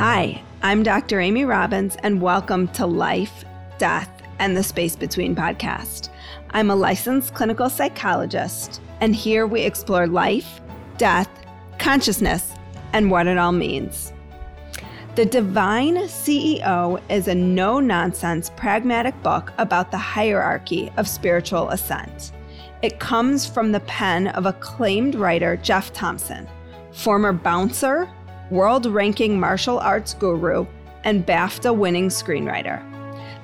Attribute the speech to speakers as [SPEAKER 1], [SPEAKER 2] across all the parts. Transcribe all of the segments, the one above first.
[SPEAKER 1] Hi, I'm Dr. Amy Robbins, and welcome to Life, Death, and the Space Between podcast. I'm a licensed clinical psychologist, and here we explore life, death, consciousness, and what it all means. The Divine CEO is a no nonsense, pragmatic book about the hierarchy of spiritual ascent. It comes from the pen of acclaimed writer Geoff Thompson, former bouncer, world ranking martial arts guru, and BAFTA winning screenwriter.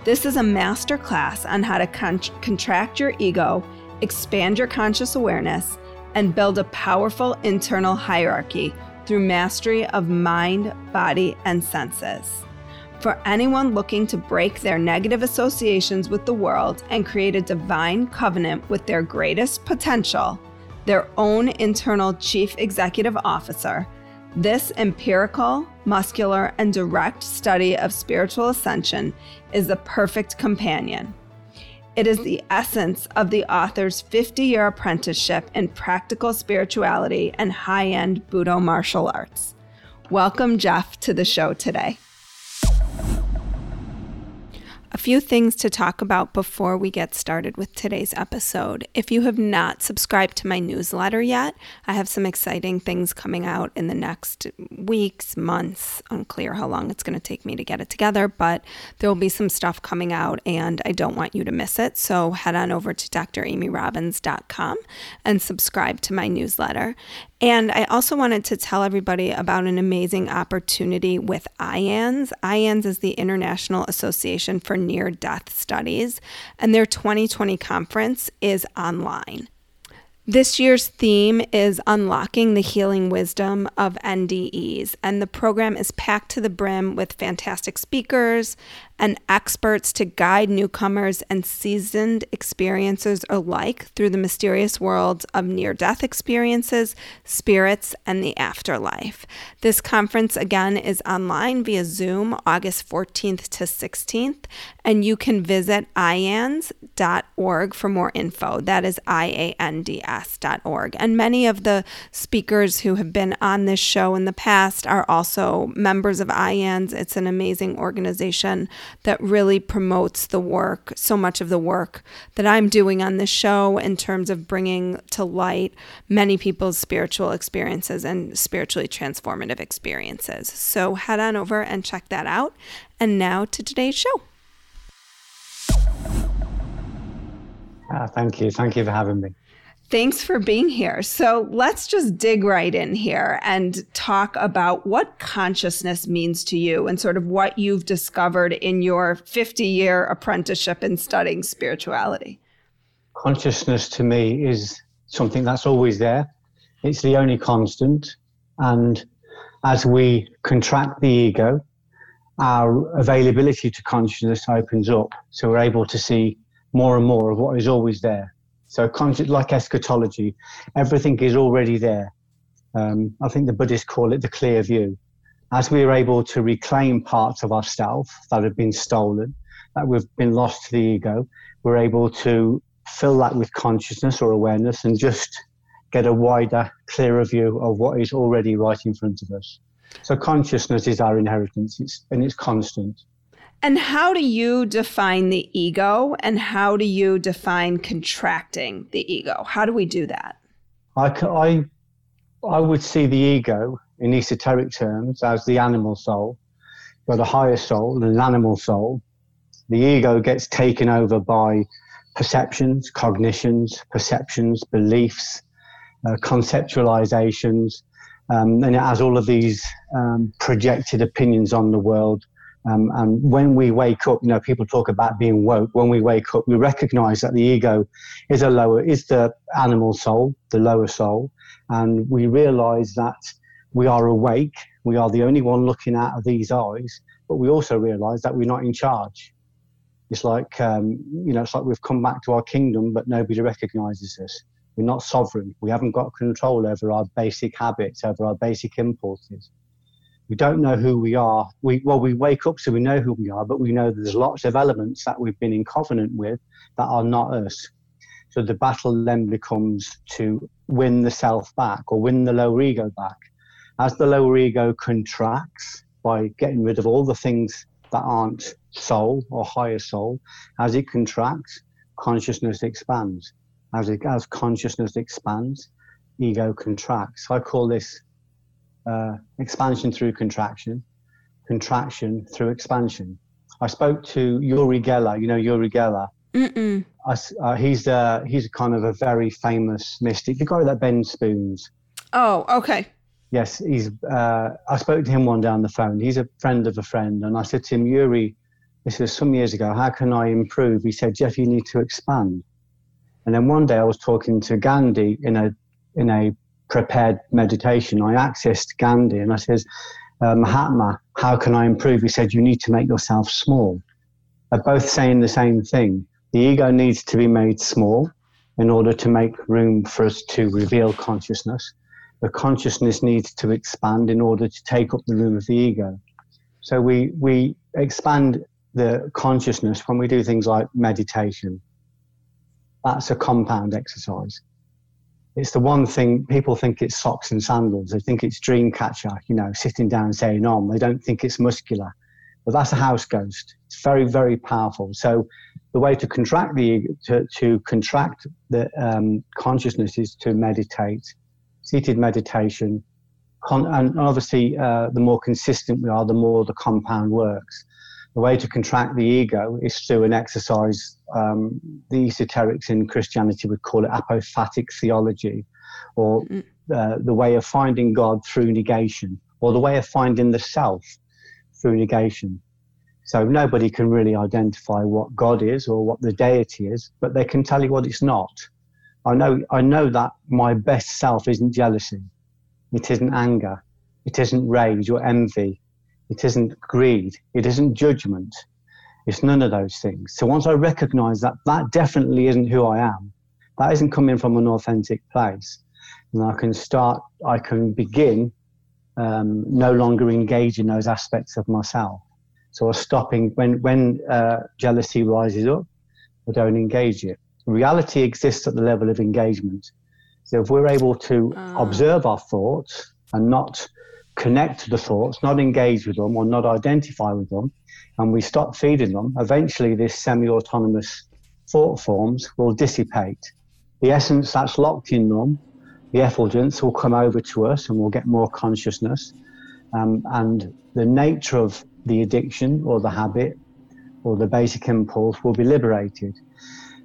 [SPEAKER 1] This is a master class on how to con- contract your ego, expand your conscious awareness, and build a powerful internal hierarchy through mastery of mind, body, and senses. For anyone looking to break their negative associations with the world and create a divine covenant with their greatest potential, their own internal chief executive officer, this empirical, muscular, and direct study of spiritual ascension is the perfect companion. It is the essence of the author's 50 year apprenticeship in practical spirituality and high end Budo martial arts. Welcome, Geoff, to the show today. A few things to talk about before we get started with today's episode. If you have not subscribed to my newsletter yet, I have some exciting things coming out in the next weeks, months. Unclear how long it's going to take me to get it together, but there will be some stuff coming out and I don't want you to miss it. So head on over to dramyrobbins.com and subscribe to my newsletter. And I also wanted to tell everybody about an amazing opportunity with IANDS. IANDS is the International Association for Near Death Studies, and their 2020 conference is online. This year's theme is Unlocking the Healing Wisdom of NDEs, and the program is packed to the brim with fantastic speakers and experts to guide newcomers and seasoned experiencers alike through the mysterious worlds of near death experiences, spirits, and the afterlife. This conference, again, is online via Zoom August 14th to 16th, and you can visit iands.org for more info. That is I A N D S.org. And many of the speakers who have been on this show in the past are also members of IANDS. It's an amazing organization that really promotes the work, so much of the work that I'm doing on this show in terms of bringing to light many people's spiritual experiences and spiritually transformative experiences. So head on over and check that out. And now to today's show.
[SPEAKER 2] Ah, thank you. Thank you for having me.
[SPEAKER 1] Thanks for being here. So let's just dig right in here and talk about what consciousness means to you and sort of what you've discovered in your 50 year apprenticeship in studying spirituality.
[SPEAKER 2] Consciousness to me is something that's always there, it's the only constant. And as we contract the ego, our availability to consciousness opens up. So we're able to see more and more of what is always there. So, like eschatology, everything is already there. Um, I think the Buddhists call it the clear view. As we are able to reclaim parts of ourself that have been stolen, that we've been lost to the ego, we're able to fill that with consciousness or awareness and just get a wider, clearer view of what is already right in front of us. So consciousness is our inheritance, it's, and it's constant.
[SPEAKER 1] And how do you define the ego and how do you define contracting the ego? How do we do that?
[SPEAKER 2] I, I, I would see the ego in esoteric terms as the animal soul. Got a higher soul and an animal soul. The ego gets taken over by perceptions, cognitions, perceptions, beliefs, uh, conceptualizations, um, and it has all of these um, projected opinions on the world um, and when we wake up, you know, people talk about being woke. When we wake up, we recognize that the ego is a lower, is the animal soul, the lower soul. And we realize that we are awake. We are the only one looking out of these eyes. But we also realize that we're not in charge. It's like, um, you know, it's like we've come back to our kingdom, but nobody recognizes us. We're not sovereign. We haven't got control over our basic habits, over our basic impulses we don't know who we are. We well, we wake up so we know who we are, but we know there's lots of elements that we've been in covenant with that are not us. So the battle then becomes to win the self back or win the lower ego back. As the lower ego contracts, by getting rid of all the things that aren't soul or higher soul. As it contracts, consciousness expands. As it as consciousness expands, ego contracts. I call this uh, expansion through contraction, contraction through expansion. I spoke to Uri Geller. You know Uri Geller.
[SPEAKER 1] Mm-mm.
[SPEAKER 2] I, uh, he's uh, he's kind of a very famous mystic. The guy that bends spoons.
[SPEAKER 1] Oh, okay.
[SPEAKER 2] Yes, he's. Uh, I spoke to him one day on the phone. He's a friend of a friend, and I said to him, Uri, this was some years ago. How can I improve? He said, Geoff, you need to expand. And then one day I was talking to Gandhi in a in a prepared meditation. I accessed Gandhi and I says, uh, Mahatma, how can I improve? He said, you need to make yourself small. They're both saying the same thing. The ego needs to be made small in order to make room for us to reveal consciousness. The consciousness needs to expand in order to take up the room of the ego. So we, we expand the consciousness when we do things like meditation. That's a compound exercise it's the one thing people think it's socks and sandals. They think it's dream catcher, you know, sitting down saying on. They don't think it's muscular. But that's a house ghost. It's very, very powerful. So the way to contract the to, to contract the um, consciousness is to meditate, seated meditation, Con- and obviously uh, the more consistent we are, the more the compound works. The way to contract the ego is through an exercise. Um, the esoterics in Christianity would call it apophatic theology, or mm. uh, the way of finding God through negation, or the way of finding the self through negation. So nobody can really identify what God is or what the deity is, but they can tell you what it's not. I know, I know that my best self isn't jealousy. It isn't anger. It isn't rage or envy. It isn't greed. It isn't judgment. It's none of those things. So once I recognize that that definitely isn't who I am, that isn't coming from an authentic place, and I can start, I can begin um, no longer engage in those aspects of myself. So I'm stopping when when uh, jealousy rises up, I don't engage it. Reality exists at the level of engagement. So if we're able to uh. observe our thoughts and not connect to the thoughts, not engage with them or not identify with them, and we stop feeding them, eventually this semi autonomous thought forms will dissipate. The essence that's locked in them, the effulgence, will come over to us and we'll get more consciousness. Um, and the nature of the addiction or the habit or the basic impulse will be liberated.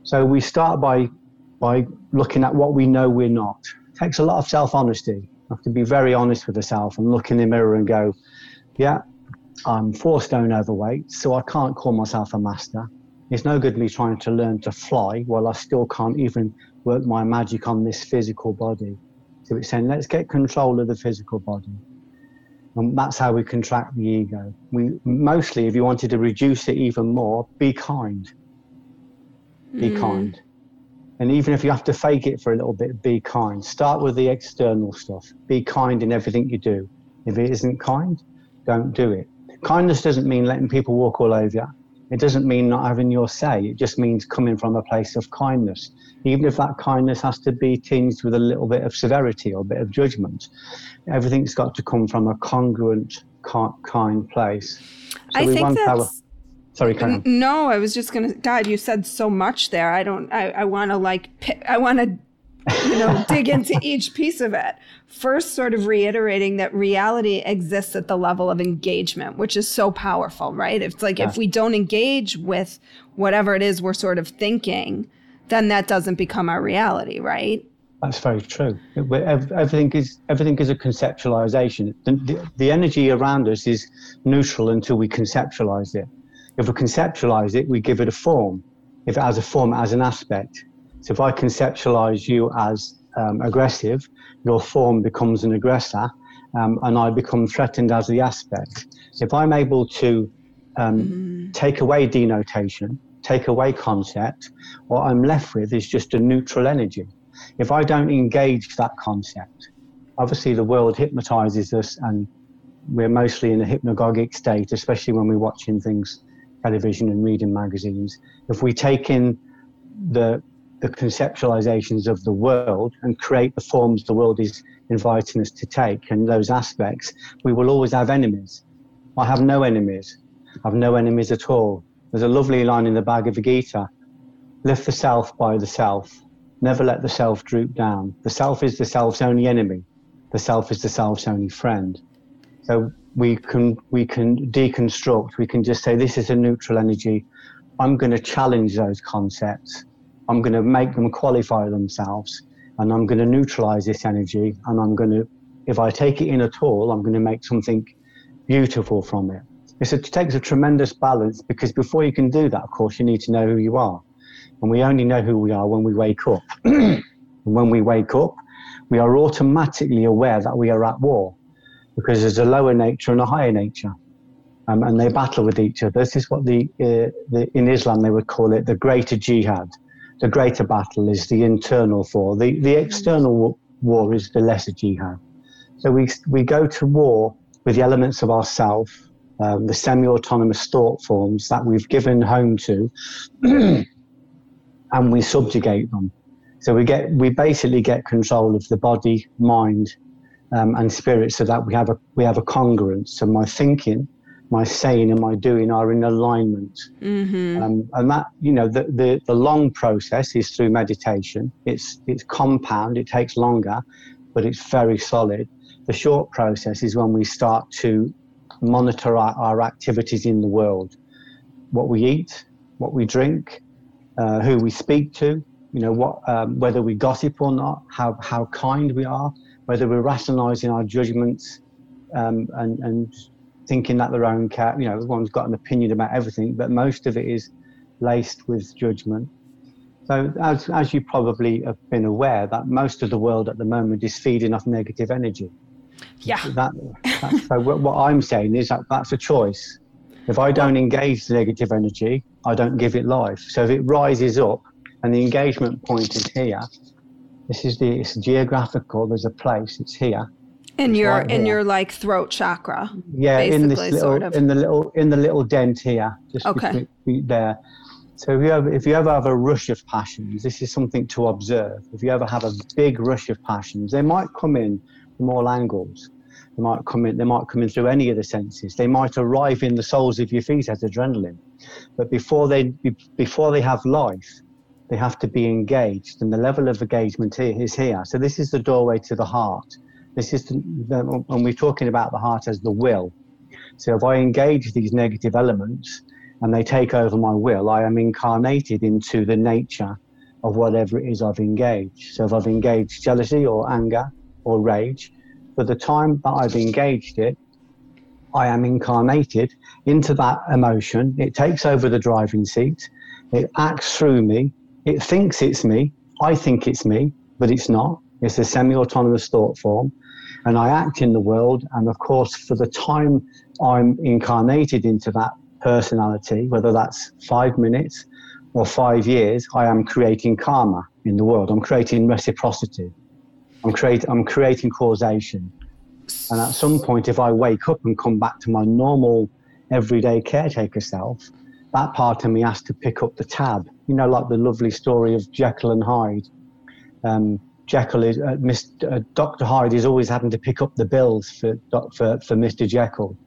[SPEAKER 2] So we start by by looking at what we know we're not. It takes a lot of self honesty have to be very honest with yourself and look in the mirror and go, yeah, I'm four stone overweight, so I can't call myself a master. It's no good me trying to learn to fly while I still can't even work my magic on this physical body. So it's saying, let's get control of the physical body. And that's how we contract the ego. We mostly, if you wanted to reduce it even more, be kind. Be mm. kind. And even if you have to fake it for a little bit, be kind. Start with the external stuff. Be kind in everything you do. If it isn't kind, don't do it. Kindness doesn't mean letting people walk all over you. It doesn't mean not having your say. It just means coming from a place of kindness. Even if that kindness has to be tinged with a little bit of severity or a bit of judgment, everything's got to come from a congruent, kind place.
[SPEAKER 1] So I think that's,
[SPEAKER 2] Sorry, Karen.
[SPEAKER 1] No, I was just gonna. God, you said so much there. I don't. I, I want to like. I want to, you know, dig into each piece of it. First, sort of reiterating that reality exists at the level of engagement, which is so powerful, right? It's like yeah. if we don't engage with whatever it is we're sort of thinking, then that doesn't become our reality, right?
[SPEAKER 2] That's very true. Everything is everything is a conceptualization. The, the, the energy around us is neutral until we conceptualize it. If we conceptualize it, we give it a form. If it has a form, it has an aspect. So if I conceptualize you as um, aggressive, your form becomes an aggressor, um, and I become threatened as the aspect. If I'm able to um, mm-hmm. take away denotation, take away concept, what I'm left with is just a neutral energy. If I don't engage that concept, obviously the world hypnotizes us and we're mostly in a hypnagogic state, especially when we're watching things television and reading magazines, if we take in the the conceptualizations of the world and create the forms the world is inviting us to take and those aspects, we will always have enemies. I have no enemies. I have no enemies at all. There's a lovely line in the Bhagavad Gita lift the self by the self. Never let the self droop down. The self is the self's only enemy. The self is the self's only friend. So we can we can deconstruct. We can just say this is a neutral energy. I'm going to challenge those concepts. I'm going to make them qualify themselves, and I'm going to neutralize this energy. And I'm going to, if I take it in at all, I'm going to make something beautiful from it. It's it takes a tremendous balance because before you can do that, of course, you need to know who you are. And we only know who we are when we wake up. when we wake up, we are automatically aware that we are at war because there's a lower nature and a higher nature. Um, and they battle with each other. This is what the, uh, the, in Islam they would call it the greater jihad. The greater battle is the internal war. The, the external war is the lesser jihad. So we, we go to war with the elements of ourself um, the semi-autonomous thought forms that we've given home to, and we subjugate them. So we get we basically get control of the body, mind, um, and spirit, so that we have a we have a congruence. So my thinking, my saying, and my doing are in alignment. Mm-hmm. Um, and that you know the, the the long process is through meditation. It's it's compound. It takes longer, but it's very solid. The short process is when we start to monitor our, our activities in the world, what we eat, what we drink, uh, who we speak to, you know, what, um, whether we gossip or not, how, how kind we are, whether we're rationalizing our judgments um, and, and thinking that their own cat, you know, everyone's got an opinion about everything, but most of it is laced with judgment. So, as, as you probably have been aware, that most of the world at the moment is feeding off negative energy.
[SPEAKER 1] Yeah.
[SPEAKER 2] That, so what I'm saying is that that's a choice. If I don't engage the negative energy, I don't give it life. So if it rises up, and the engagement point is here, this is the it's geographical. There's a place. It's here.
[SPEAKER 1] In your right in your like throat chakra.
[SPEAKER 2] Yeah, in this little sort of. in the little in the little dent here, just okay. there. So if you ever if you ever have a rush of passions, this is something to observe. If you ever have a big rush of passions, they might come in from all angles. They might come in. They might come in through any of the senses. They might arrive in the soles of your feet as adrenaline, but before they before they have life, they have to be engaged, and the level of engagement is here. So this is the doorway to the heart. This is the, the when we're talking about the heart as the will. So if I engage these negative elements and they take over my will, I am incarnated into the nature of whatever it is I've engaged. So if I've engaged jealousy or anger, or rage, for the time that I've engaged it, I am incarnated into that emotion. It takes over the driving seat. It acts through me. It thinks it's me. I think it's me, but it's not. It's a semi autonomous thought form. And I act in the world. And of course, for the time I'm incarnated into that personality, whether that's five minutes or five years, I am creating karma in the world. I'm creating reciprocity. I'm, create, I'm creating causation. And at some point, if I wake up and come back to my normal, everyday caretaker self, that part of me has to pick up the tab. You know, like the lovely story of Jekyll and Hyde. Um, Jekyll is uh, Mr., uh, Dr. Hyde is always having to pick up the bills for, for, for Mr. Jekyll.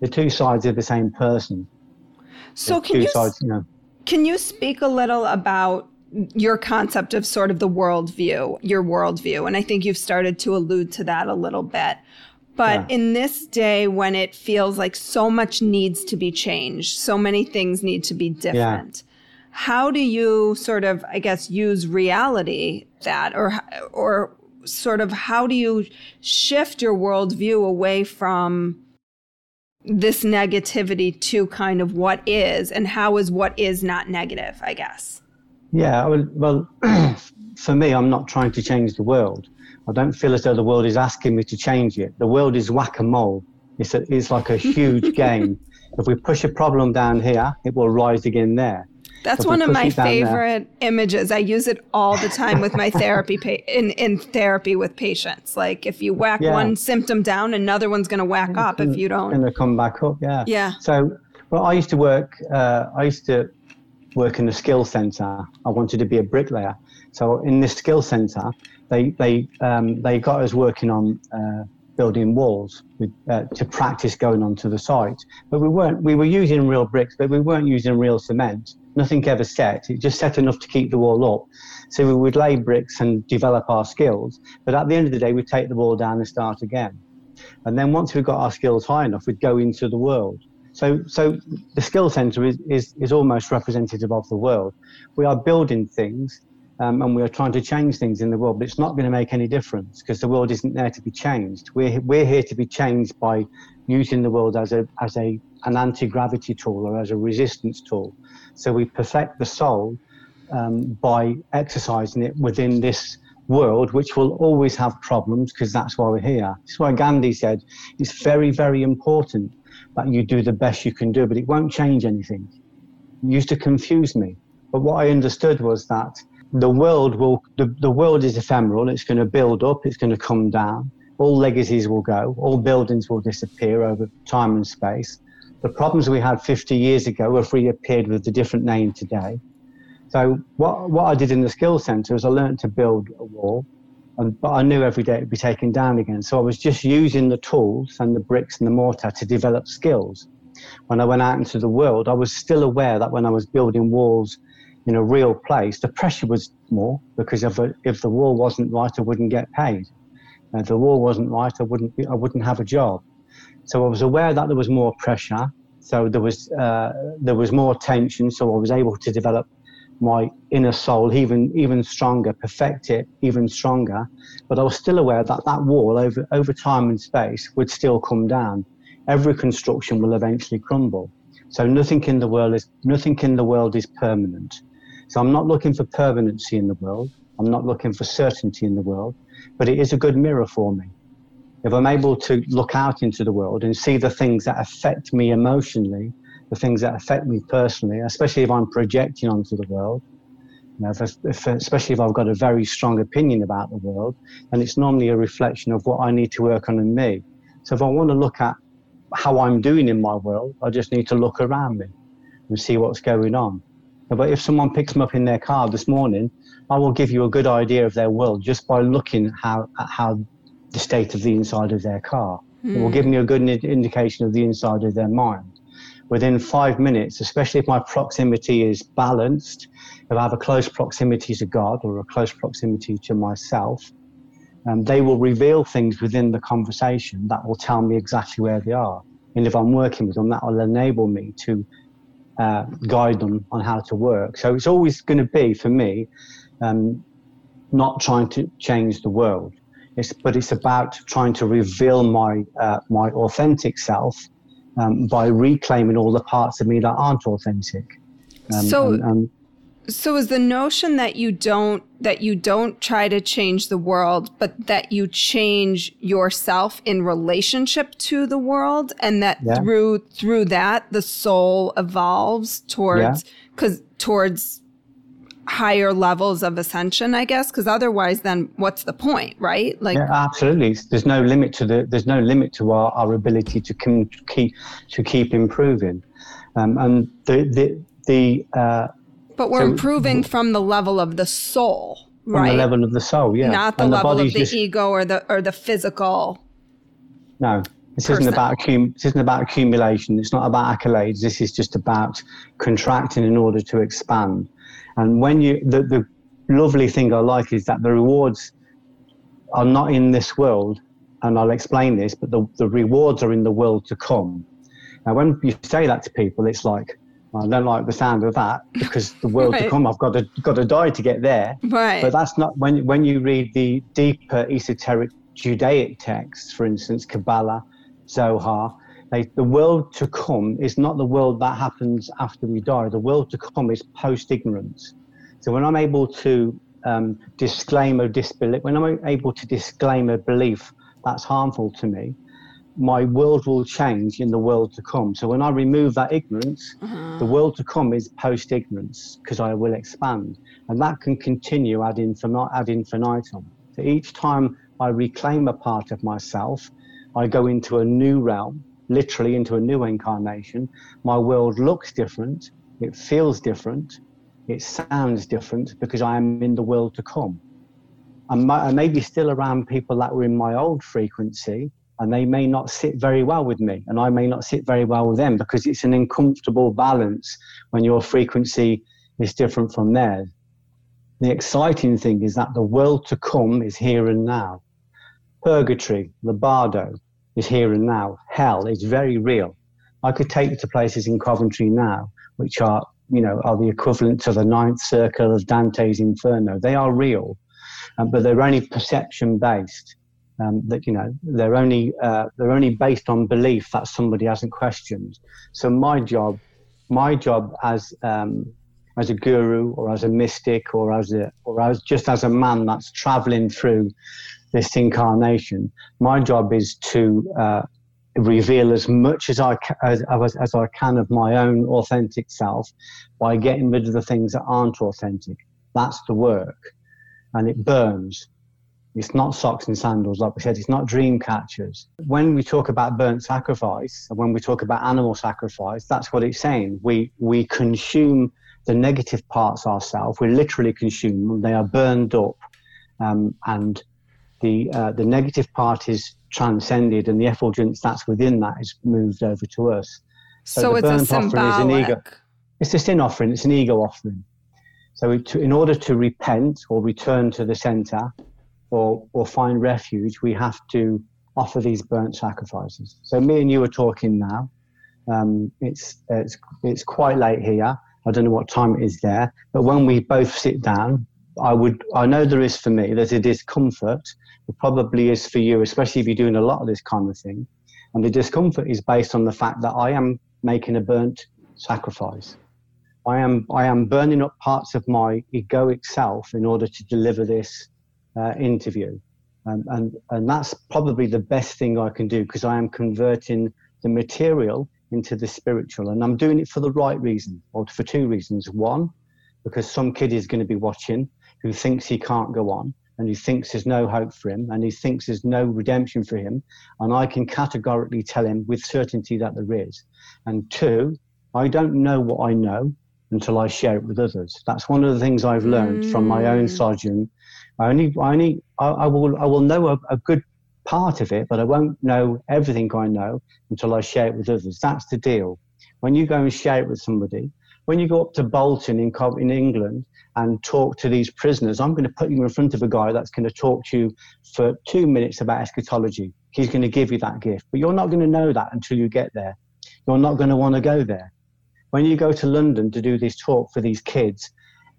[SPEAKER 2] The two sides of the same person.
[SPEAKER 1] So, can you, sides, you know. can you speak a little about your concept of sort of the worldview, your worldview. And I think you've started to allude to that a little bit. But yeah. in this day when it feels like so much needs to be changed, so many things need to be different, yeah. how do you sort of, I guess, use reality that or, or sort of how do you shift your worldview away from this negativity to kind of what is and how is what is not negative, I guess?
[SPEAKER 2] Yeah, well, well for me, I'm not trying to change the world. I don't feel as though the world is asking me to change it. The world is whack a mole. It's, a, it's like a huge game. If we push a problem down here, it will rise again there.
[SPEAKER 1] That's one of my favorite there, images. I use it all the time with my therapy pa- in in therapy with patients. Like if you whack yeah. one symptom down, another one's going to whack up if you don't.
[SPEAKER 2] And they come back up. Yeah.
[SPEAKER 1] Yeah.
[SPEAKER 2] So, well, I used to work. Uh, I used to work in the skill centre. I wanted to be a bricklayer. So in this skill centre, they they um, they got us working on uh, building walls with, uh, to practice going onto the site. But we weren't. We were using real bricks, but we weren't using real cement. Nothing ever set. It just set enough to keep the wall up. So we would lay bricks and develop our skills. But at the end of the day, we'd take the wall down and start again. And then once we got our skills high enough, we'd go into the world. So, so the skill center is, is, is almost representative of the world. We are building things um, and we are trying to change things in the world, but it's not going to make any difference because the world isn't there to be changed. We're, we're here to be changed by using the world as a, as a, an anti-gravity tool or as a resistance tool. So we perfect the soul um, by exercising it within this world, which will always have problems because that's why we're here. That's why Gandhi said it's very, very important that you do the best you can do, but it won't change anything. It used to confuse me. But what I understood was that the world will, the, the world is ephemeral. It's going to build up. It's going to come down. All legacies will go. All buildings will disappear over time and space. The problems we had 50 years ago have reappeared with a different name today. So what, what I did in the skills center is I learned to build a wall, and, but I knew every day it'd be taken down again. So I was just using the tools and the bricks and the mortar to develop skills. When I went out into the world, I was still aware that when I was building walls in a real place, the pressure was more because if, if the wall wasn't right, I wouldn't get paid. And if the wall wasn't right, I wouldn't, I wouldn't have a job. So I was aware that there was more pressure. So there was, uh, there was more tension. So I was able to develop my inner soul even even stronger, perfect it even stronger. But I was still aware that that wall over over time and space would still come down. Every construction will eventually crumble. So nothing in the world is nothing in the world is permanent. So I'm not looking for permanency in the world. I'm not looking for certainty in the world, but it is a good mirror for me. If I'm able to look out into the world and see the things that affect me emotionally the things that affect me personally, especially if I'm projecting onto the world. You know, if, if, especially if I've got a very strong opinion about the world, and it's normally a reflection of what I need to work on in me. So if I want to look at how I'm doing in my world, I just need to look around me and see what's going on. But if someone picks them up in their car this morning, I will give you a good idea of their world just by looking how, at how the state of the inside of their car. Mm. It will hmm. give me a good indication of the inside of their mind within five minutes, especially if my proximity is balanced, if I have a close proximity to God or a close proximity to myself, um, they will reveal things within the conversation that will tell me exactly where they are. And if I'm working with them, that will enable me to uh, guide them on how to work. So it's always going to be, for me, um, not trying to change the world. It's, but it's about trying to reveal my uh, my authentic self um, by reclaiming all the parts of me that aren't authentic.
[SPEAKER 1] Um, so, and, and so is the notion that you don't that you don't try to change the world, but that you change yourself in relationship to the world, and that yeah. through through that the soul evolves towards because towards higher levels of ascension i guess? Because otherwise then what's the point right?
[SPEAKER 2] Like yeah, absolutely. There's no limit to the there's no limit to our, our ability to com- keep to keep improving. Um, and the the the uh,
[SPEAKER 1] but we're so improving from the level of the soul right From
[SPEAKER 2] the level of the soul yeah
[SPEAKER 1] not the and level the of the just, ego or the or the physical
[SPEAKER 2] no this isn't about this isn't about accumulation. It's not about accolades. This is just about contracting in order to expand. And when you, the, the lovely thing I like is that the rewards are not in this world, and I'll explain this, but the, the rewards are in the world to come. Now, when you say that to people, it's like, I don't like the sound of that because the world right. to come, I've got to got to die to get there.
[SPEAKER 1] Right.
[SPEAKER 2] But that's not when when you read the deeper esoteric Judaic texts, for instance, Kabbalah, Zohar. They, the world to come is not the world that happens after we die. The world to come is post ignorance. So when I'm able to um, disclaim a disbelief, when I'm able to disclaim a belief that's harmful to me, my world will change in the world to come. So when I remove that ignorance, uh-huh. the world to come is post ignorance because I will expand. And that can continue ad, infin- ad infinitum. So each time I reclaim a part of myself, I go into a new realm literally into a new incarnation. My world looks different, it feels different, it sounds different because I am in the world to come. I may be still around people that were in my old frequency, and they may not sit very well with me, and I may not sit very well with them because it's an uncomfortable balance when your frequency is different from theirs. The exciting thing is that the world to come is here and now. Purgatory, the bardo, is here and now. Hell is very real. I could take you to places in Coventry now, which are, you know, are the equivalent to the ninth circle of Dante's Inferno. They are real, um, but they're only perception based. Um, that you know they're only uh, they're only based on belief that somebody hasn't questioned. So my job, my job as um, as a guru or as a mystic or as a or as just as a man that's traveling through this incarnation, my job is to uh, reveal as much as I as, as, as I can of my own authentic self by getting rid of the things that aren't authentic. That's the work, and it burns. It's not socks and sandals, like we said. It's not dream catchers. When we talk about burnt sacrifice, and when we talk about animal sacrifice, that's what it's saying. We we consume the negative parts ourselves. We literally consume them. They are burned up, um, and the uh, the negative part is transcended, and the effulgence that's within that is moved over to us.
[SPEAKER 1] So, so it's a symbolic. Ego,
[SPEAKER 2] it's a sin offering. It's an ego offering. So, to, in order to repent or return to the center, or, or find refuge, we have to offer these burnt sacrifices. So me and you are talking now. Um, it's, it's, it's quite late here. I don't know what time it is there, but when we both sit down, I would, I know there is for me, there's a discomfort. It probably is for you, especially if you're doing a lot of this kind of thing. And the discomfort is based on the fact that I am making a burnt sacrifice. I am, I am burning up parts of my egoic self in order to deliver this uh, interview. Um, and, and that's probably the best thing I can do because I am converting the material into the spiritual. And I'm doing it for the right reason, or for two reasons. One, because some kid is going to be watching who thinks he can't go on and who thinks there's no hope for him and he thinks there's no redemption for him. And I can categorically tell him with certainty that there is. And two, I don't know what I know until I share it with others. That's one of the things I've learned mm. from my own mm. sojourn I only, I only, I, I will, I will know a, a, good part of it, but I won't know everything I know until I share it with others. That's the deal. When you go and share it with somebody, when you go up to Bolton in, in England and talk to these prisoners, I'm going to put you in front of a guy that's going to talk to you for two minutes about eschatology. He's going to give you that gift, but you're not going to know that until you get there. You're not going to want to go there. When you go to London to do this talk for these kids,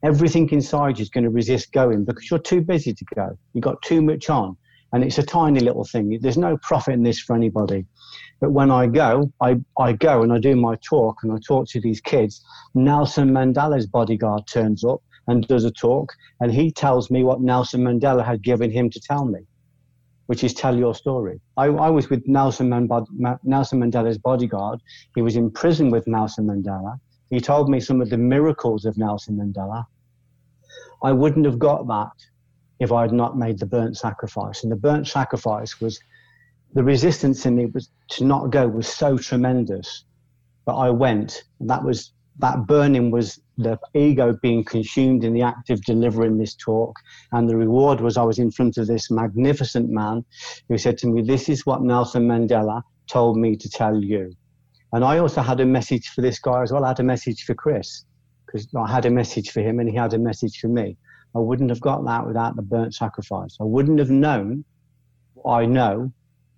[SPEAKER 2] everything inside you is going to resist going because you're too busy to go. You've got too much on. And it's a tiny little thing. There's no profit in this for anybody. But when I go, I, I go and I do my talk and I talk to these kids. Nelson Mandela's bodyguard turns up and does a talk, and he tells me what Nelson Mandela had given him to tell me, which is tell your story. I, I was with Nelson, Nelson Mandela's bodyguard. He was in prison with Nelson Mandela. He told me some of the miracles of Nelson Mandela. I wouldn't have got that if I had not made the burnt sacrifice. And the burnt sacrifice was the resistance in me was to not go was so tremendous. But I went, and that was that burning was the ego being consumed in the act of delivering this talk. And the reward was I was in front of this magnificent man who said to me, This is what Nelson Mandela told me to tell you. And I also had a message for this guy as well. I had a message for Chris because I had a message for him and he had a message for me. I wouldn't have got that without the burnt sacrifice. I wouldn't have known what I know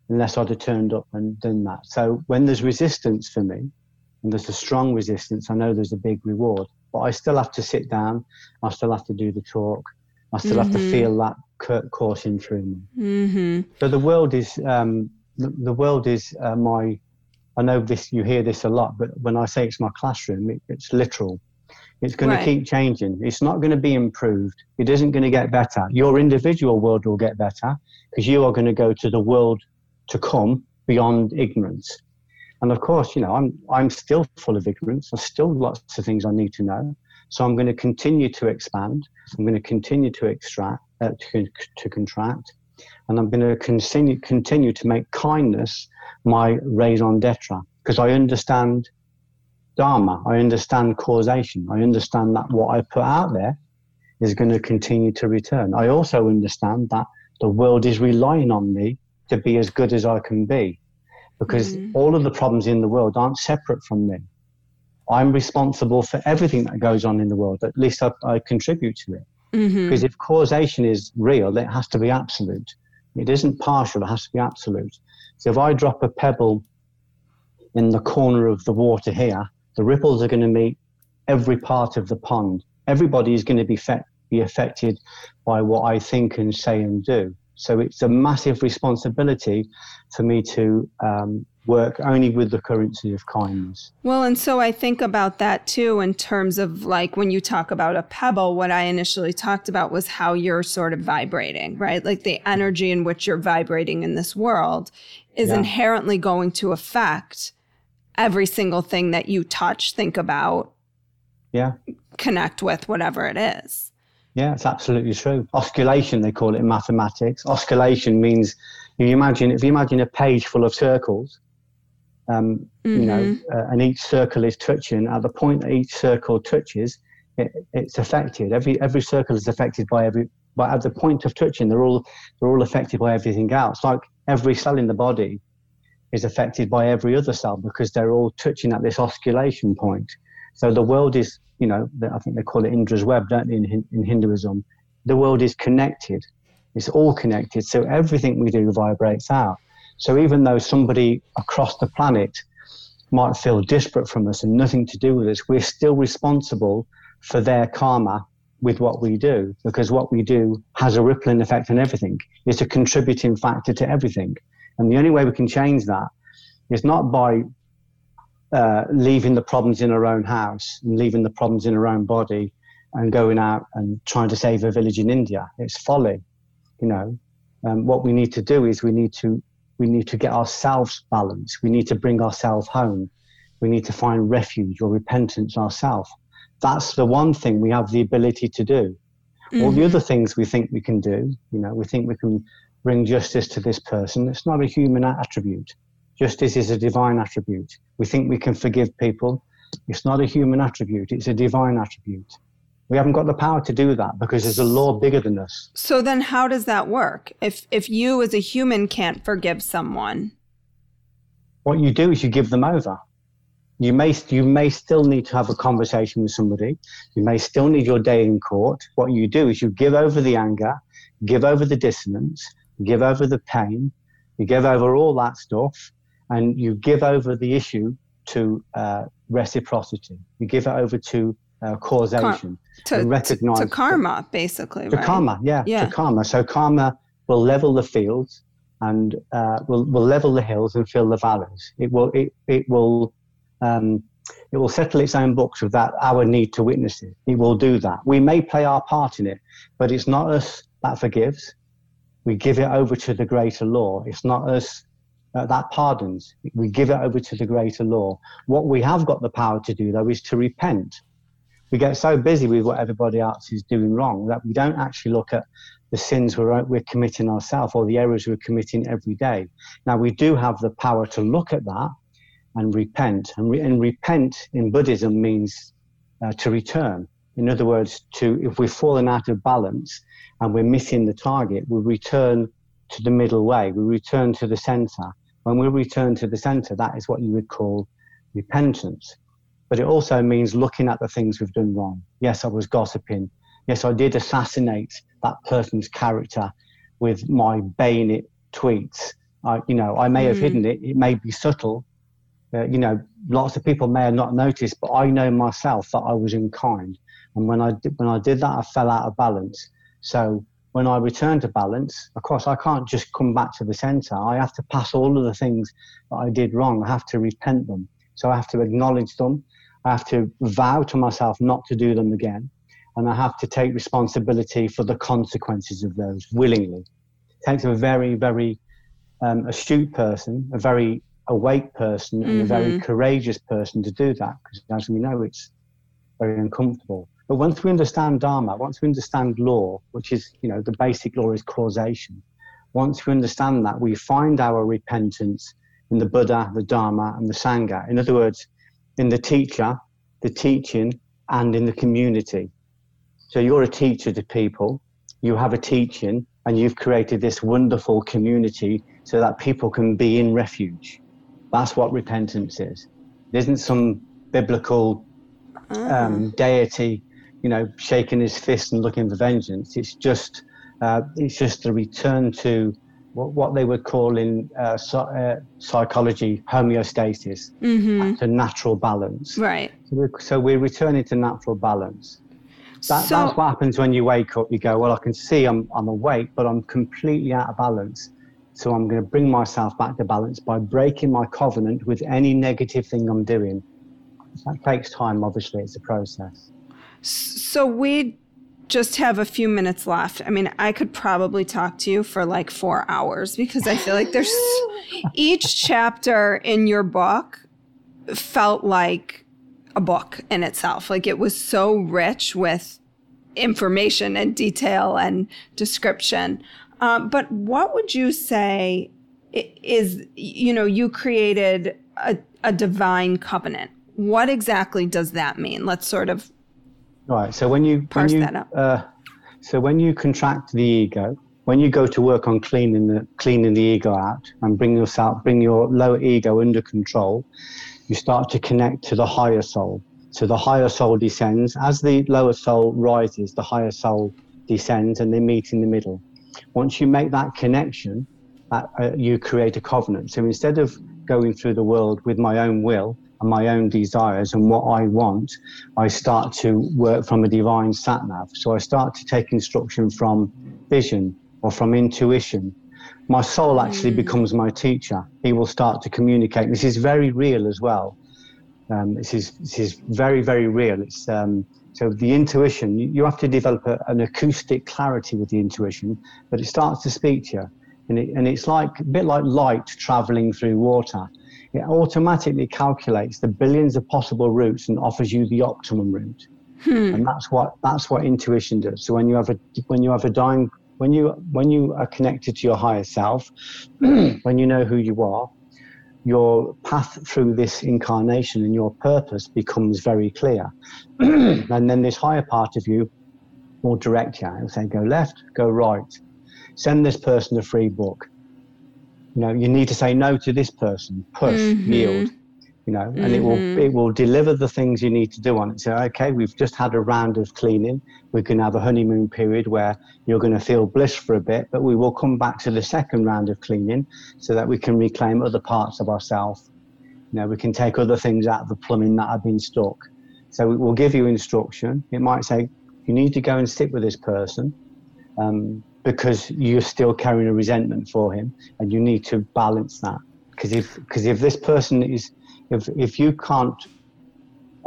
[SPEAKER 2] unless I'd have turned up and done that. So when there's resistance for me, and there's a strong resistance, I know there's a big reward. But I still have to sit down. I still have to do the talk. I still mm-hmm. have to mm-hmm. feel that coursing through me. Mm-hmm. So the world is um, the, the, world is uh, my I know this, you hear this a lot, but when I say it's my classroom, it, it's literal. It's going right. to keep changing. It's not going to be improved. It isn't going to get better. Your individual world will get better because you are going to go to the world to come beyond ignorance. And of course, you know, I'm, I'm still full of ignorance. There's still lots of things I need to know. So I'm going to continue to expand. I'm going to continue to extract, uh, to, to contract. And I'm going to continue, continue to make kindness my raison d'etre because I understand Dharma, I understand causation, I understand that what I put out there is going to continue to return. I also understand that the world is relying on me to be as good as I can be because mm. all of the problems in the world aren't separate from me. I'm responsible for everything that goes on in the world. At least I, I contribute to it. Mm-hmm. Because if causation is real, it has to be absolute. It isn't partial, it has to be absolute. So if I drop a pebble in the corner of the water here, the ripples are going to meet every part of the pond. Everybody is going to be, fe- be affected by what I think and say and do. So it's a massive responsibility for me to um, work only with the currency of kindness.
[SPEAKER 1] Well, and so I think about that too in terms of like when you talk about a pebble, what I initially talked about was how you're sort of vibrating, right? Like the energy in which you're vibrating in this world is yeah. inherently going to affect every single thing that you touch, think about,
[SPEAKER 2] yeah,
[SPEAKER 1] connect with, whatever it is.
[SPEAKER 2] Yeah, it's absolutely true. Osculation, they call it in mathematics. Osculation means you imagine if you imagine a page full of circles, um, mm-hmm. you know, mm-hmm. uh, and each circle is touching. At the point that each circle touches, it, it's affected. Every every circle is affected by every. But at the point of touching, they're all they're all affected by everything else. Like every cell in the body is affected by every other cell because they're all touching at this osculation point. So the world is you know, I think they call it Indra's web, don't they, in, in Hinduism? The world is connected. It's all connected. So everything we do vibrates out. So even though somebody across the planet might feel disparate from us and nothing to do with us, we're still responsible for their karma with what we do because what we do has a rippling effect on everything. It's a contributing factor to everything. And the only way we can change that is not by uh, leaving the problems in our own house and leaving the problems in our own body and going out and trying to save a village in India. It's folly, you know. Um, what we need to do is we need to we need to get ourselves balanced. We need to bring ourselves home. We need to find refuge or repentance ourselves. That's the one thing we have the ability to do. Mm-hmm. All the mm-hmm. other things we think we can do, you know, we think we can bring justice to this person. It's not a human attribute. Justice is a divine attribute. We think we can forgive people. It's not a human attribute, it's a divine attribute. We haven't got the power to do that because there's a law bigger than us.
[SPEAKER 1] So then how does that work? If if you as a human can't forgive someone,
[SPEAKER 2] what you do is you give them over. You may you may still need to have a conversation with somebody. You may still need your day in court. What you do is you give over the anger, give over the dissonance, give over the pain, you give over all that stuff, and you give over the issue to uh, reciprocity. You give it over to uh, causation.
[SPEAKER 1] Car- to, recognize to, to karma, basically.
[SPEAKER 2] To
[SPEAKER 1] right?
[SPEAKER 2] karma, yeah, yeah, to karma. So karma will level the fields and uh, will will level the hills and fill the valleys. It will it it will. Um, it will settle its own books with that. our need to witness it. It will do that. We may play our part in it, but it's not us that forgives. We give it over to the greater law. It's not us uh, that pardons. We give it over to the greater law. What we have got the power to do, though, is to repent. We get so busy with what everybody else is doing wrong that we don't actually look at the sins we're, we're committing ourselves or the errors we're committing every day. Now, we do have the power to look at that and repent. And, re- and repent in Buddhism means uh, to return. In other words, to if we've fallen out of balance and we're missing the target, we return to the middle way. We return to the center. When we return to the center, that is what you would call repentance. But it also means looking at the things we've done wrong. Yes, I was gossiping. Yes, I did assassinate that person's character with my bayonet tweets. I, you know, I may mm. have hidden it. It may be subtle. Uh, you know, lots of people may have not noticed, but I know myself that I was unkind. And when I did, when I did that, I fell out of balance. So when I return to balance, of course, I can't just come back to the center. I have to pass all of the things that I did wrong. I have to repent them. So I have to acknowledge them. I have to vow to myself not to do them again. And I have to take responsibility for the consequences of those willingly. It takes a very, very um, astute person, a very awake person, and mm-hmm. a very mm-hmm. courageous person to do that. Because as we know, it's very uncomfortable. But once we understand Dharma, once we understand law, which is, you know, the basic law is causation, once we understand that, we find our repentance in the Buddha, the Dharma, and the Sangha. In other words, in the teacher, the teaching, and in the community. So you're a teacher to people, you have a teaching, and you've created this wonderful community so that people can be in refuge. That's what repentance is. It isn't some biblical um, ah. deity, you know, shaking his fist and looking for vengeance. It's just, uh, it's just a return to what, what they would call in uh, so, uh, psychology homeostasis, mm-hmm. to natural balance.
[SPEAKER 1] Right.
[SPEAKER 2] So we're, so we're returning to natural balance. That, so, that's what happens when you wake up. You go, well, I can see I'm, I'm awake, but I'm completely out of balance. So I'm going to bring myself back to balance by breaking my covenant with any negative thing I'm doing. That takes time, obviously, it's a process.
[SPEAKER 1] So we just have a few minutes left. I mean, I could probably talk to you for like four hours because I feel like there's each chapter in your book felt like a book in itself. Like it was so rich with information and detail and description. Um, but what would you say is, you know, you created a, a divine covenant? What exactly does that mean? Let's sort of
[SPEAKER 2] right. So when you
[SPEAKER 1] parse
[SPEAKER 2] when
[SPEAKER 1] you, that up.
[SPEAKER 2] Uh, so when you contract the ego, when you go to work on cleaning the cleaning the ego out and bring yourself, bring your lower ego under control, you start to connect to the higher soul. So the higher soul descends. As the lower soul rises, the higher soul descends and they meet in the middle. Once you make that connection, uh, uh, you create a covenant. So instead of going through the world with my own will and my own desires and what I want, I start to work from a divine sat nav. So I start to take instruction from vision or from intuition my soul actually mm. becomes my teacher. He will start to communicate. This is very real as well. Um, this is this is very very real. It's um, so the intuition. You, have to develop a, an acoustic clarity with the intuition, but it starts to speak to you, and it, and it's like a bit like light traveling through water. It automatically calculates the billions of possible routes and offers you the optimum route. Hmm. And that's what that's what intuition does. So when you have a when you have a dying when you when you are connected to your higher self, when you know who you are, your path through this incarnation and your purpose becomes very clear. and then this higher part of you will direct you. It'll say, go left, go right. Send this person a free book. You know, you need to say no to this person. Push, mm-hmm. yield you know, and mm-hmm. it will mm-hmm. it will deliver the things you need to do on it. So, okay, we've just had a round of cleaning. We can have a honeymoon period where you're going to feel bliss for a bit, but we will come back to the second round of cleaning so that we can reclaim other parts of ourselves. You know, we can take other things out of the plumbing that have been stuck. So we will give you instruction. It might say you need to go and sit with this person. Um, because you're still carrying a resentment for him, and you need to balance that. Because if because if this person is if if you can't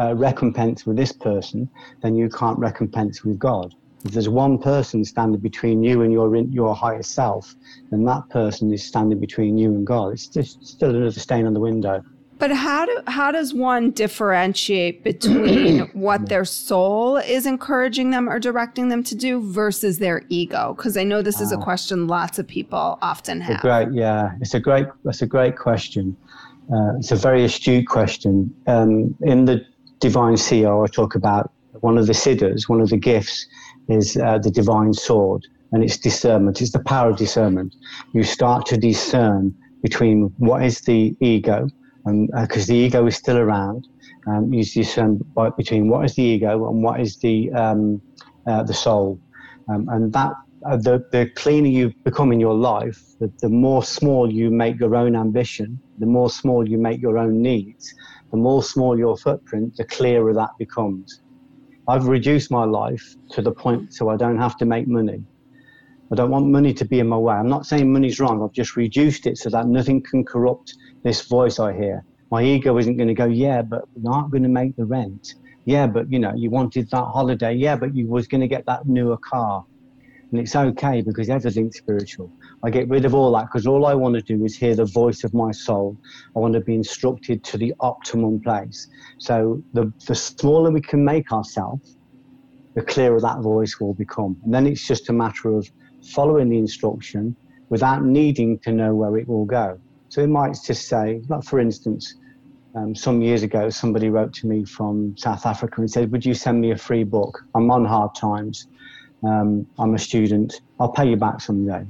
[SPEAKER 2] uh, recompense with this person, then you can't recompense with God. If there's one person standing between you and your your higher self, then that person is standing between you and God. It's just still another stain on the window.
[SPEAKER 1] But how do how does one differentiate between what their soul is encouraging them or directing them to do versus their ego? Because I know this is a question lots of people often have.
[SPEAKER 2] great, yeah, it's a great that's a great question. Uh, it's a very astute question. Um, in the Divine CEO, I talk about one of the siddhis, one of the gifts is uh, the divine sword, and it's discernment. It's the power of discernment. You start to discern between what is the ego, because uh, the ego is still around. Um, you discern between what is the ego and what is the um, uh, the soul, um, and that uh, the, the cleaner you become in your life, the, the more small you make your own ambition, the more small you make your own needs, the more small your footprint, the clearer that becomes. I've reduced my life to the point so I don't have to make money. I don't want money to be in my way. I'm not saying money's wrong. I've just reduced it so that nothing can corrupt this voice I hear. My ego isn't going to go, yeah, but we aren't going to make the rent. Yeah, but you know, you wanted that holiday. Yeah, but you was going to get that newer car and it's okay because everything's spiritual. I get rid of all that because all I want to do is hear the voice of my soul. I want to be instructed to the optimum place. So the, the smaller we can make ourselves, the clearer that voice will become. And then it's just a matter of following the instruction without needing to know where it will go. So it might just say, like for instance, um, some years ago, somebody wrote to me from South Africa and said, Would you send me a free book? I'm on hard times Um, I'm a student. I'll pay you back someday.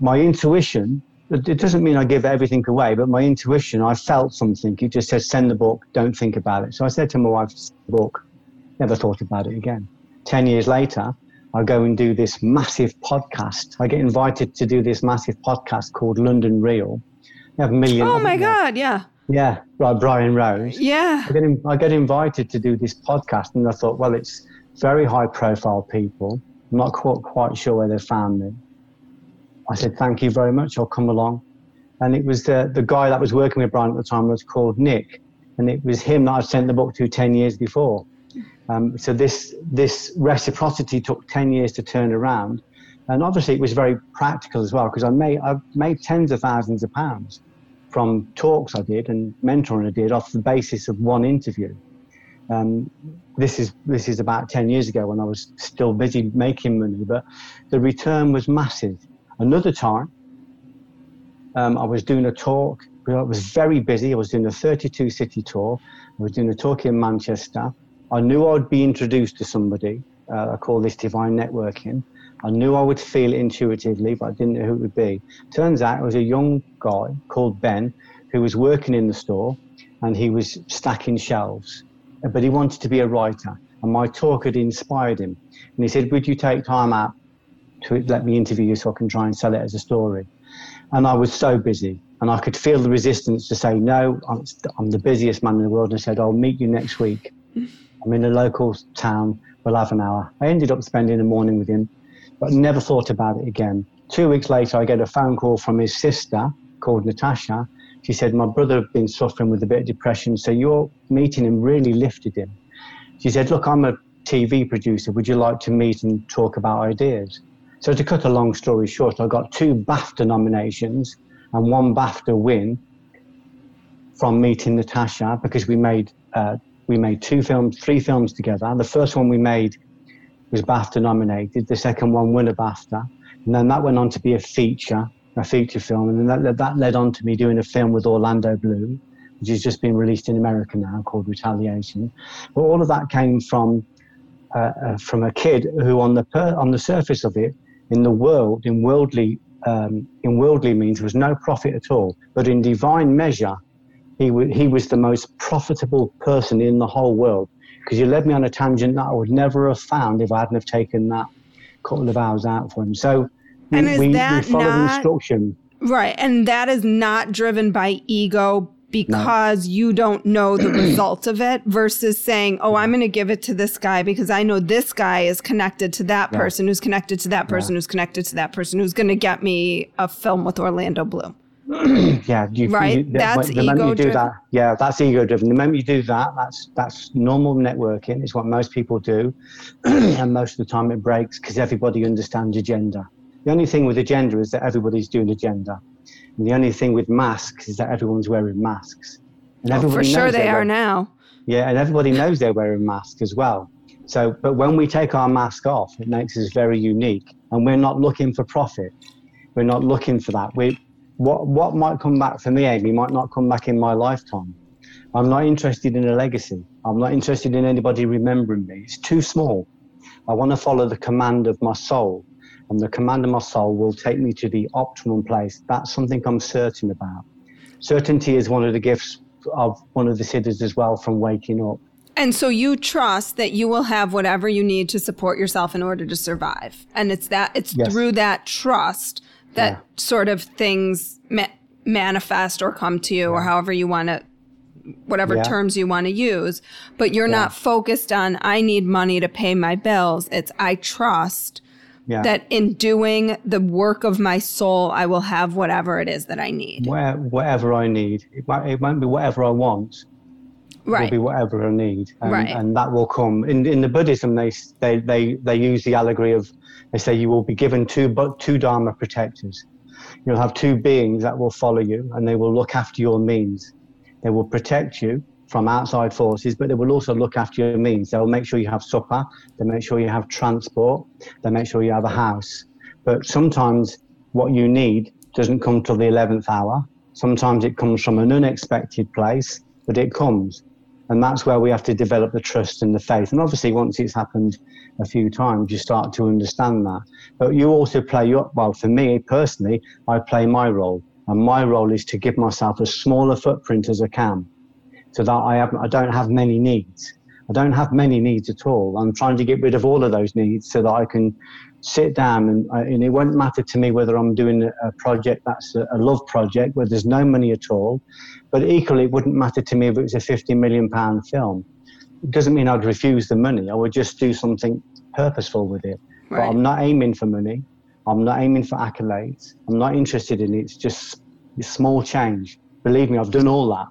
[SPEAKER 2] My intuition, it doesn't mean I give everything away, but my intuition, I felt something. It just said, send the book, don't think about it. So I said to my wife, Send the book, never thought about it again. 10 years later, I go and do this massive podcast. I get invited to do this massive podcast called London Real. You have a million.
[SPEAKER 1] Oh my God, yeah.
[SPEAKER 2] Yeah, right, Brian Rose.
[SPEAKER 1] Yeah.
[SPEAKER 2] I get, in, I get invited to do this podcast, and I thought, well, it's very high profile people. I'm not quite, quite sure where they found me. I said, thank you very much, I'll come along. And it was the, the guy that was working with Brian at the time was called Nick, and it was him that I'd sent the book to 10 years before. Um, so this this reciprocity took 10 years to turn around. And obviously it was very practical as well because I made, I've made tens of thousands of pounds from talks I did and mentoring I did off the basis of one interview. Um, this is this is about 10 years ago when I was still busy making money, but the return was massive. Another time, um, I was doing a talk. I was very busy. I was doing a 32 city tour. I was doing a talk in Manchester. I knew I'd be introduced to somebody. Uh, I call this divine networking. I knew I would feel it intuitively, but I didn't know who it would be. Turns out it was a young guy called Ben who was working in the store and he was stacking shelves. But he wanted to be a writer, and my talk had inspired him. And he said, Would you take time out to let me interview you so I can try and sell it as a story? And I was so busy, and I could feel the resistance to say, No, I'm, I'm the busiest man in the world. And I said, I'll meet you next week. I'm in a local town. We'll have an hour. I ended up spending the morning with him but never thought about it again. Two weeks later, I get a phone call from his sister called Natasha. She said, My brother had been suffering with a bit of depression, so your meeting him really lifted him. She said, Look, I'm a TV producer. Would you like to meet and talk about ideas? So, to cut a long story short, I got two BAFTA nominations and one BAFTA win from meeting Natasha because we made uh, we made two films, three films together. The first one we made was BAFTA nominated. The second one won a BAFTA. And then that went on to be a feature, a feature film. And then that, that led on to me doing a film with Orlando Bloom, which has just been released in America now called Retaliation. But all of that came from, uh, uh, from a kid who, on the, per, on the surface of it, in the world, in worldly, um, in worldly means, was no profit at all. But in divine measure, he, w- he was the most profitable person in the whole world because you led me on a tangent that I would never have found if I hadn't have taken that couple of hours out for him. So
[SPEAKER 1] and we,
[SPEAKER 2] we,
[SPEAKER 1] we
[SPEAKER 2] follow
[SPEAKER 1] not,
[SPEAKER 2] instruction.
[SPEAKER 1] Right. And that is not driven by ego because no. you don't know the result of it versus saying, oh, I'm going to give it to this guy because I know this guy is connected to that yeah. person who's connected to that person yeah. who's connected to that person who's going to get me a film with Orlando Bloom.
[SPEAKER 2] Yeah, you,
[SPEAKER 1] right.
[SPEAKER 2] You,
[SPEAKER 1] that's
[SPEAKER 2] the,
[SPEAKER 1] ego
[SPEAKER 2] moment you do
[SPEAKER 1] driven.
[SPEAKER 2] that, yeah, that's ego driven. The moment you do that, that's that's normal networking. It's what most people do, and most of the time it breaks because everybody understands agenda. The only thing with agenda is that everybody's doing agenda, and the only thing with masks is that everyone's wearing masks.
[SPEAKER 1] And oh, for sure they are wearing, now.
[SPEAKER 2] Yeah, and everybody knows they're wearing masks as well. So, but when we take our mask off, it makes us very unique, and we're not looking for profit. We're not looking for that. We what what might come back for me, Amy, might not come back in my lifetime. I'm not interested in a legacy. I'm not interested in anybody remembering me. It's too small. I want to follow the command of my soul, and the command of my soul will take me to the optimum place. That's something I'm certain about. Certainty is one of the gifts of one of the siddhis as well from waking up.
[SPEAKER 1] And so you trust that you will have whatever you need to support yourself in order to survive. And it's that it's yes. through that trust that yeah. sort of things ma- manifest or come to you yeah. or however you want to whatever yeah. terms you want to use but you're not focused on i need money to pay my bills it's i trust that in doing the work of my soul i will have whatever it is that i need
[SPEAKER 2] Where, whatever i need it won't, it won't be whatever i want
[SPEAKER 1] right.
[SPEAKER 2] will be whatever I need, and,
[SPEAKER 1] right.
[SPEAKER 2] and that will come. In in the Buddhism, they they they they use the allegory of they say you will be given two but two dharma protectors. You'll have two beings that will follow you, and they will look after your means. They will protect you from outside forces, but they will also look after your means. They'll make sure you have supper. They'll make sure you have transport. They'll make sure you have a house. But sometimes what you need doesn't come till the 11th hour. Sometimes it comes from an unexpected place, but it comes. And that's where we have to develop the trust and the faith. And obviously, once it's happened a few times, you start to understand that. But you also play your, well, for me personally, I play my role. And my role is to give myself as small a footprint as I can so that I, have, I don't have many needs. I don't have many needs at all. I'm trying to get rid of all of those needs so that I can sit down and, uh, and it won't matter to me whether I'm doing a project that's a, love project where there's no money at all, but equally it wouldn't matter to me if it was a 50 million pound film. It doesn't mean I'd refuse the money. I would just do something purposeful with it. Right. But I'm not aiming for money. I'm not aiming for accolades. I'm not interested in it. It's just a small change. Believe me, I've done all that.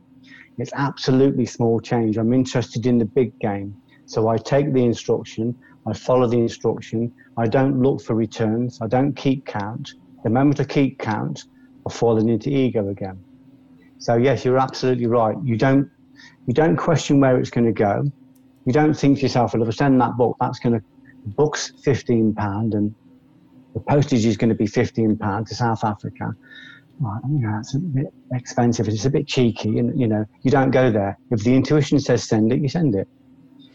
[SPEAKER 2] It's absolutely small change. I'm interested in the big game. So I take the instruction, I follow the instruction, I don't look for returns, I don't keep count. The moment I keep count, I've fallen into ego again. So yes, you're absolutely right. You don't you don't question where it's going to go. You don't think to yourself, well, if I send that book, that's going to book's fifteen pound and the postage is going to be fifteen pound to South Africa. Well, you know, it's a bit expensive. It's a bit cheeky, and you know, you don't go there. If the intuition says send it, you send it.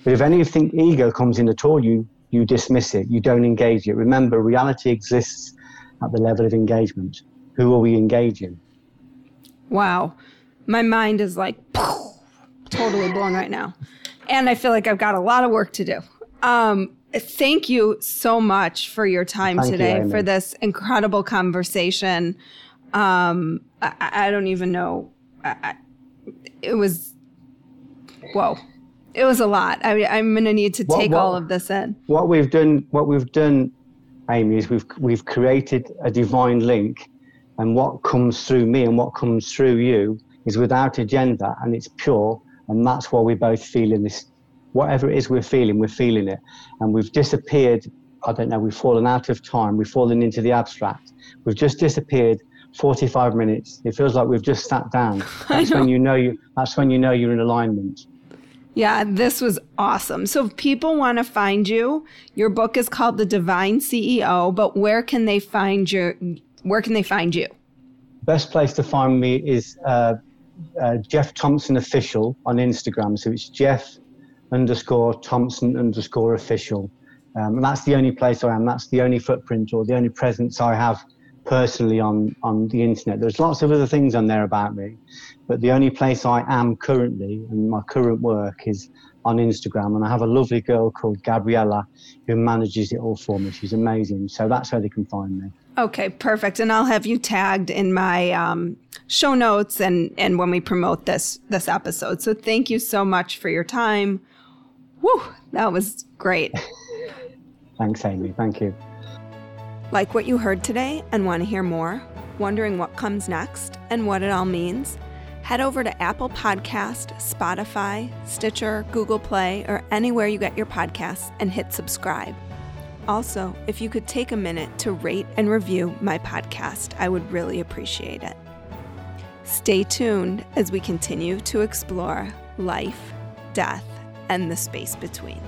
[SPEAKER 2] But if anything ego comes in at all, you you dismiss it. You don't engage it. Remember, reality exists at the level of engagement. Who are we engaging?
[SPEAKER 1] Wow, my mind is like totally blown right now, and I feel like I've got a lot of work to do. Um, thank you so much for your time thank today you, for this incredible conversation. Um, I, I, don't even know. I, it was whoa it was a lot. I, I'm going to need to take what, what, all of this in.
[SPEAKER 2] What we've done, what we've done, Amy, is we've we've created a divine link, and what comes through me and what comes through you is without agenda and it's pure, and that's why we're both feeling this. Whatever it is we're feeling, we're feeling it, and we've disappeared. I don't know. We've fallen out of time. We've fallen into the abstract. We've just disappeared 45 minutes. It feels like we've just sat down. That's when you know you. That's when you know you're in alignment.
[SPEAKER 1] Yeah, this was awesome. So if people want to find you, your book is called The Divine CEO, but where can they find your where can they find you?
[SPEAKER 2] Best place to find me is uh, uh, Geoff Thompson Official on Instagram. So it's Geoff underscore Thompson underscore official. Um, and that's the only place I am. That's the only footprint or the only presence I have personally on, on the internet. There's lots of other things on there about me, but the only place I am currently and my current work is on Instagram. And I have a lovely girl called Gabriella who manages it all for me. She's amazing. So that's where they can find me.
[SPEAKER 1] Okay, perfect. And I'll have you tagged in my um, show notes and, and when we promote this this episode. So thank you so much for your time. Whew, that was great.
[SPEAKER 2] Thanks, Amy. Thank you.
[SPEAKER 1] Like what you heard today and want to hear more? Wondering what comes next and what it all means? Head over to Apple Podcast, Spotify, Stitcher, Google Play, or anywhere you get your podcasts and hit subscribe. Also, if you could take a minute to rate and review my podcast, I would really appreciate it. Stay tuned as we continue to explore life, death, and the space between.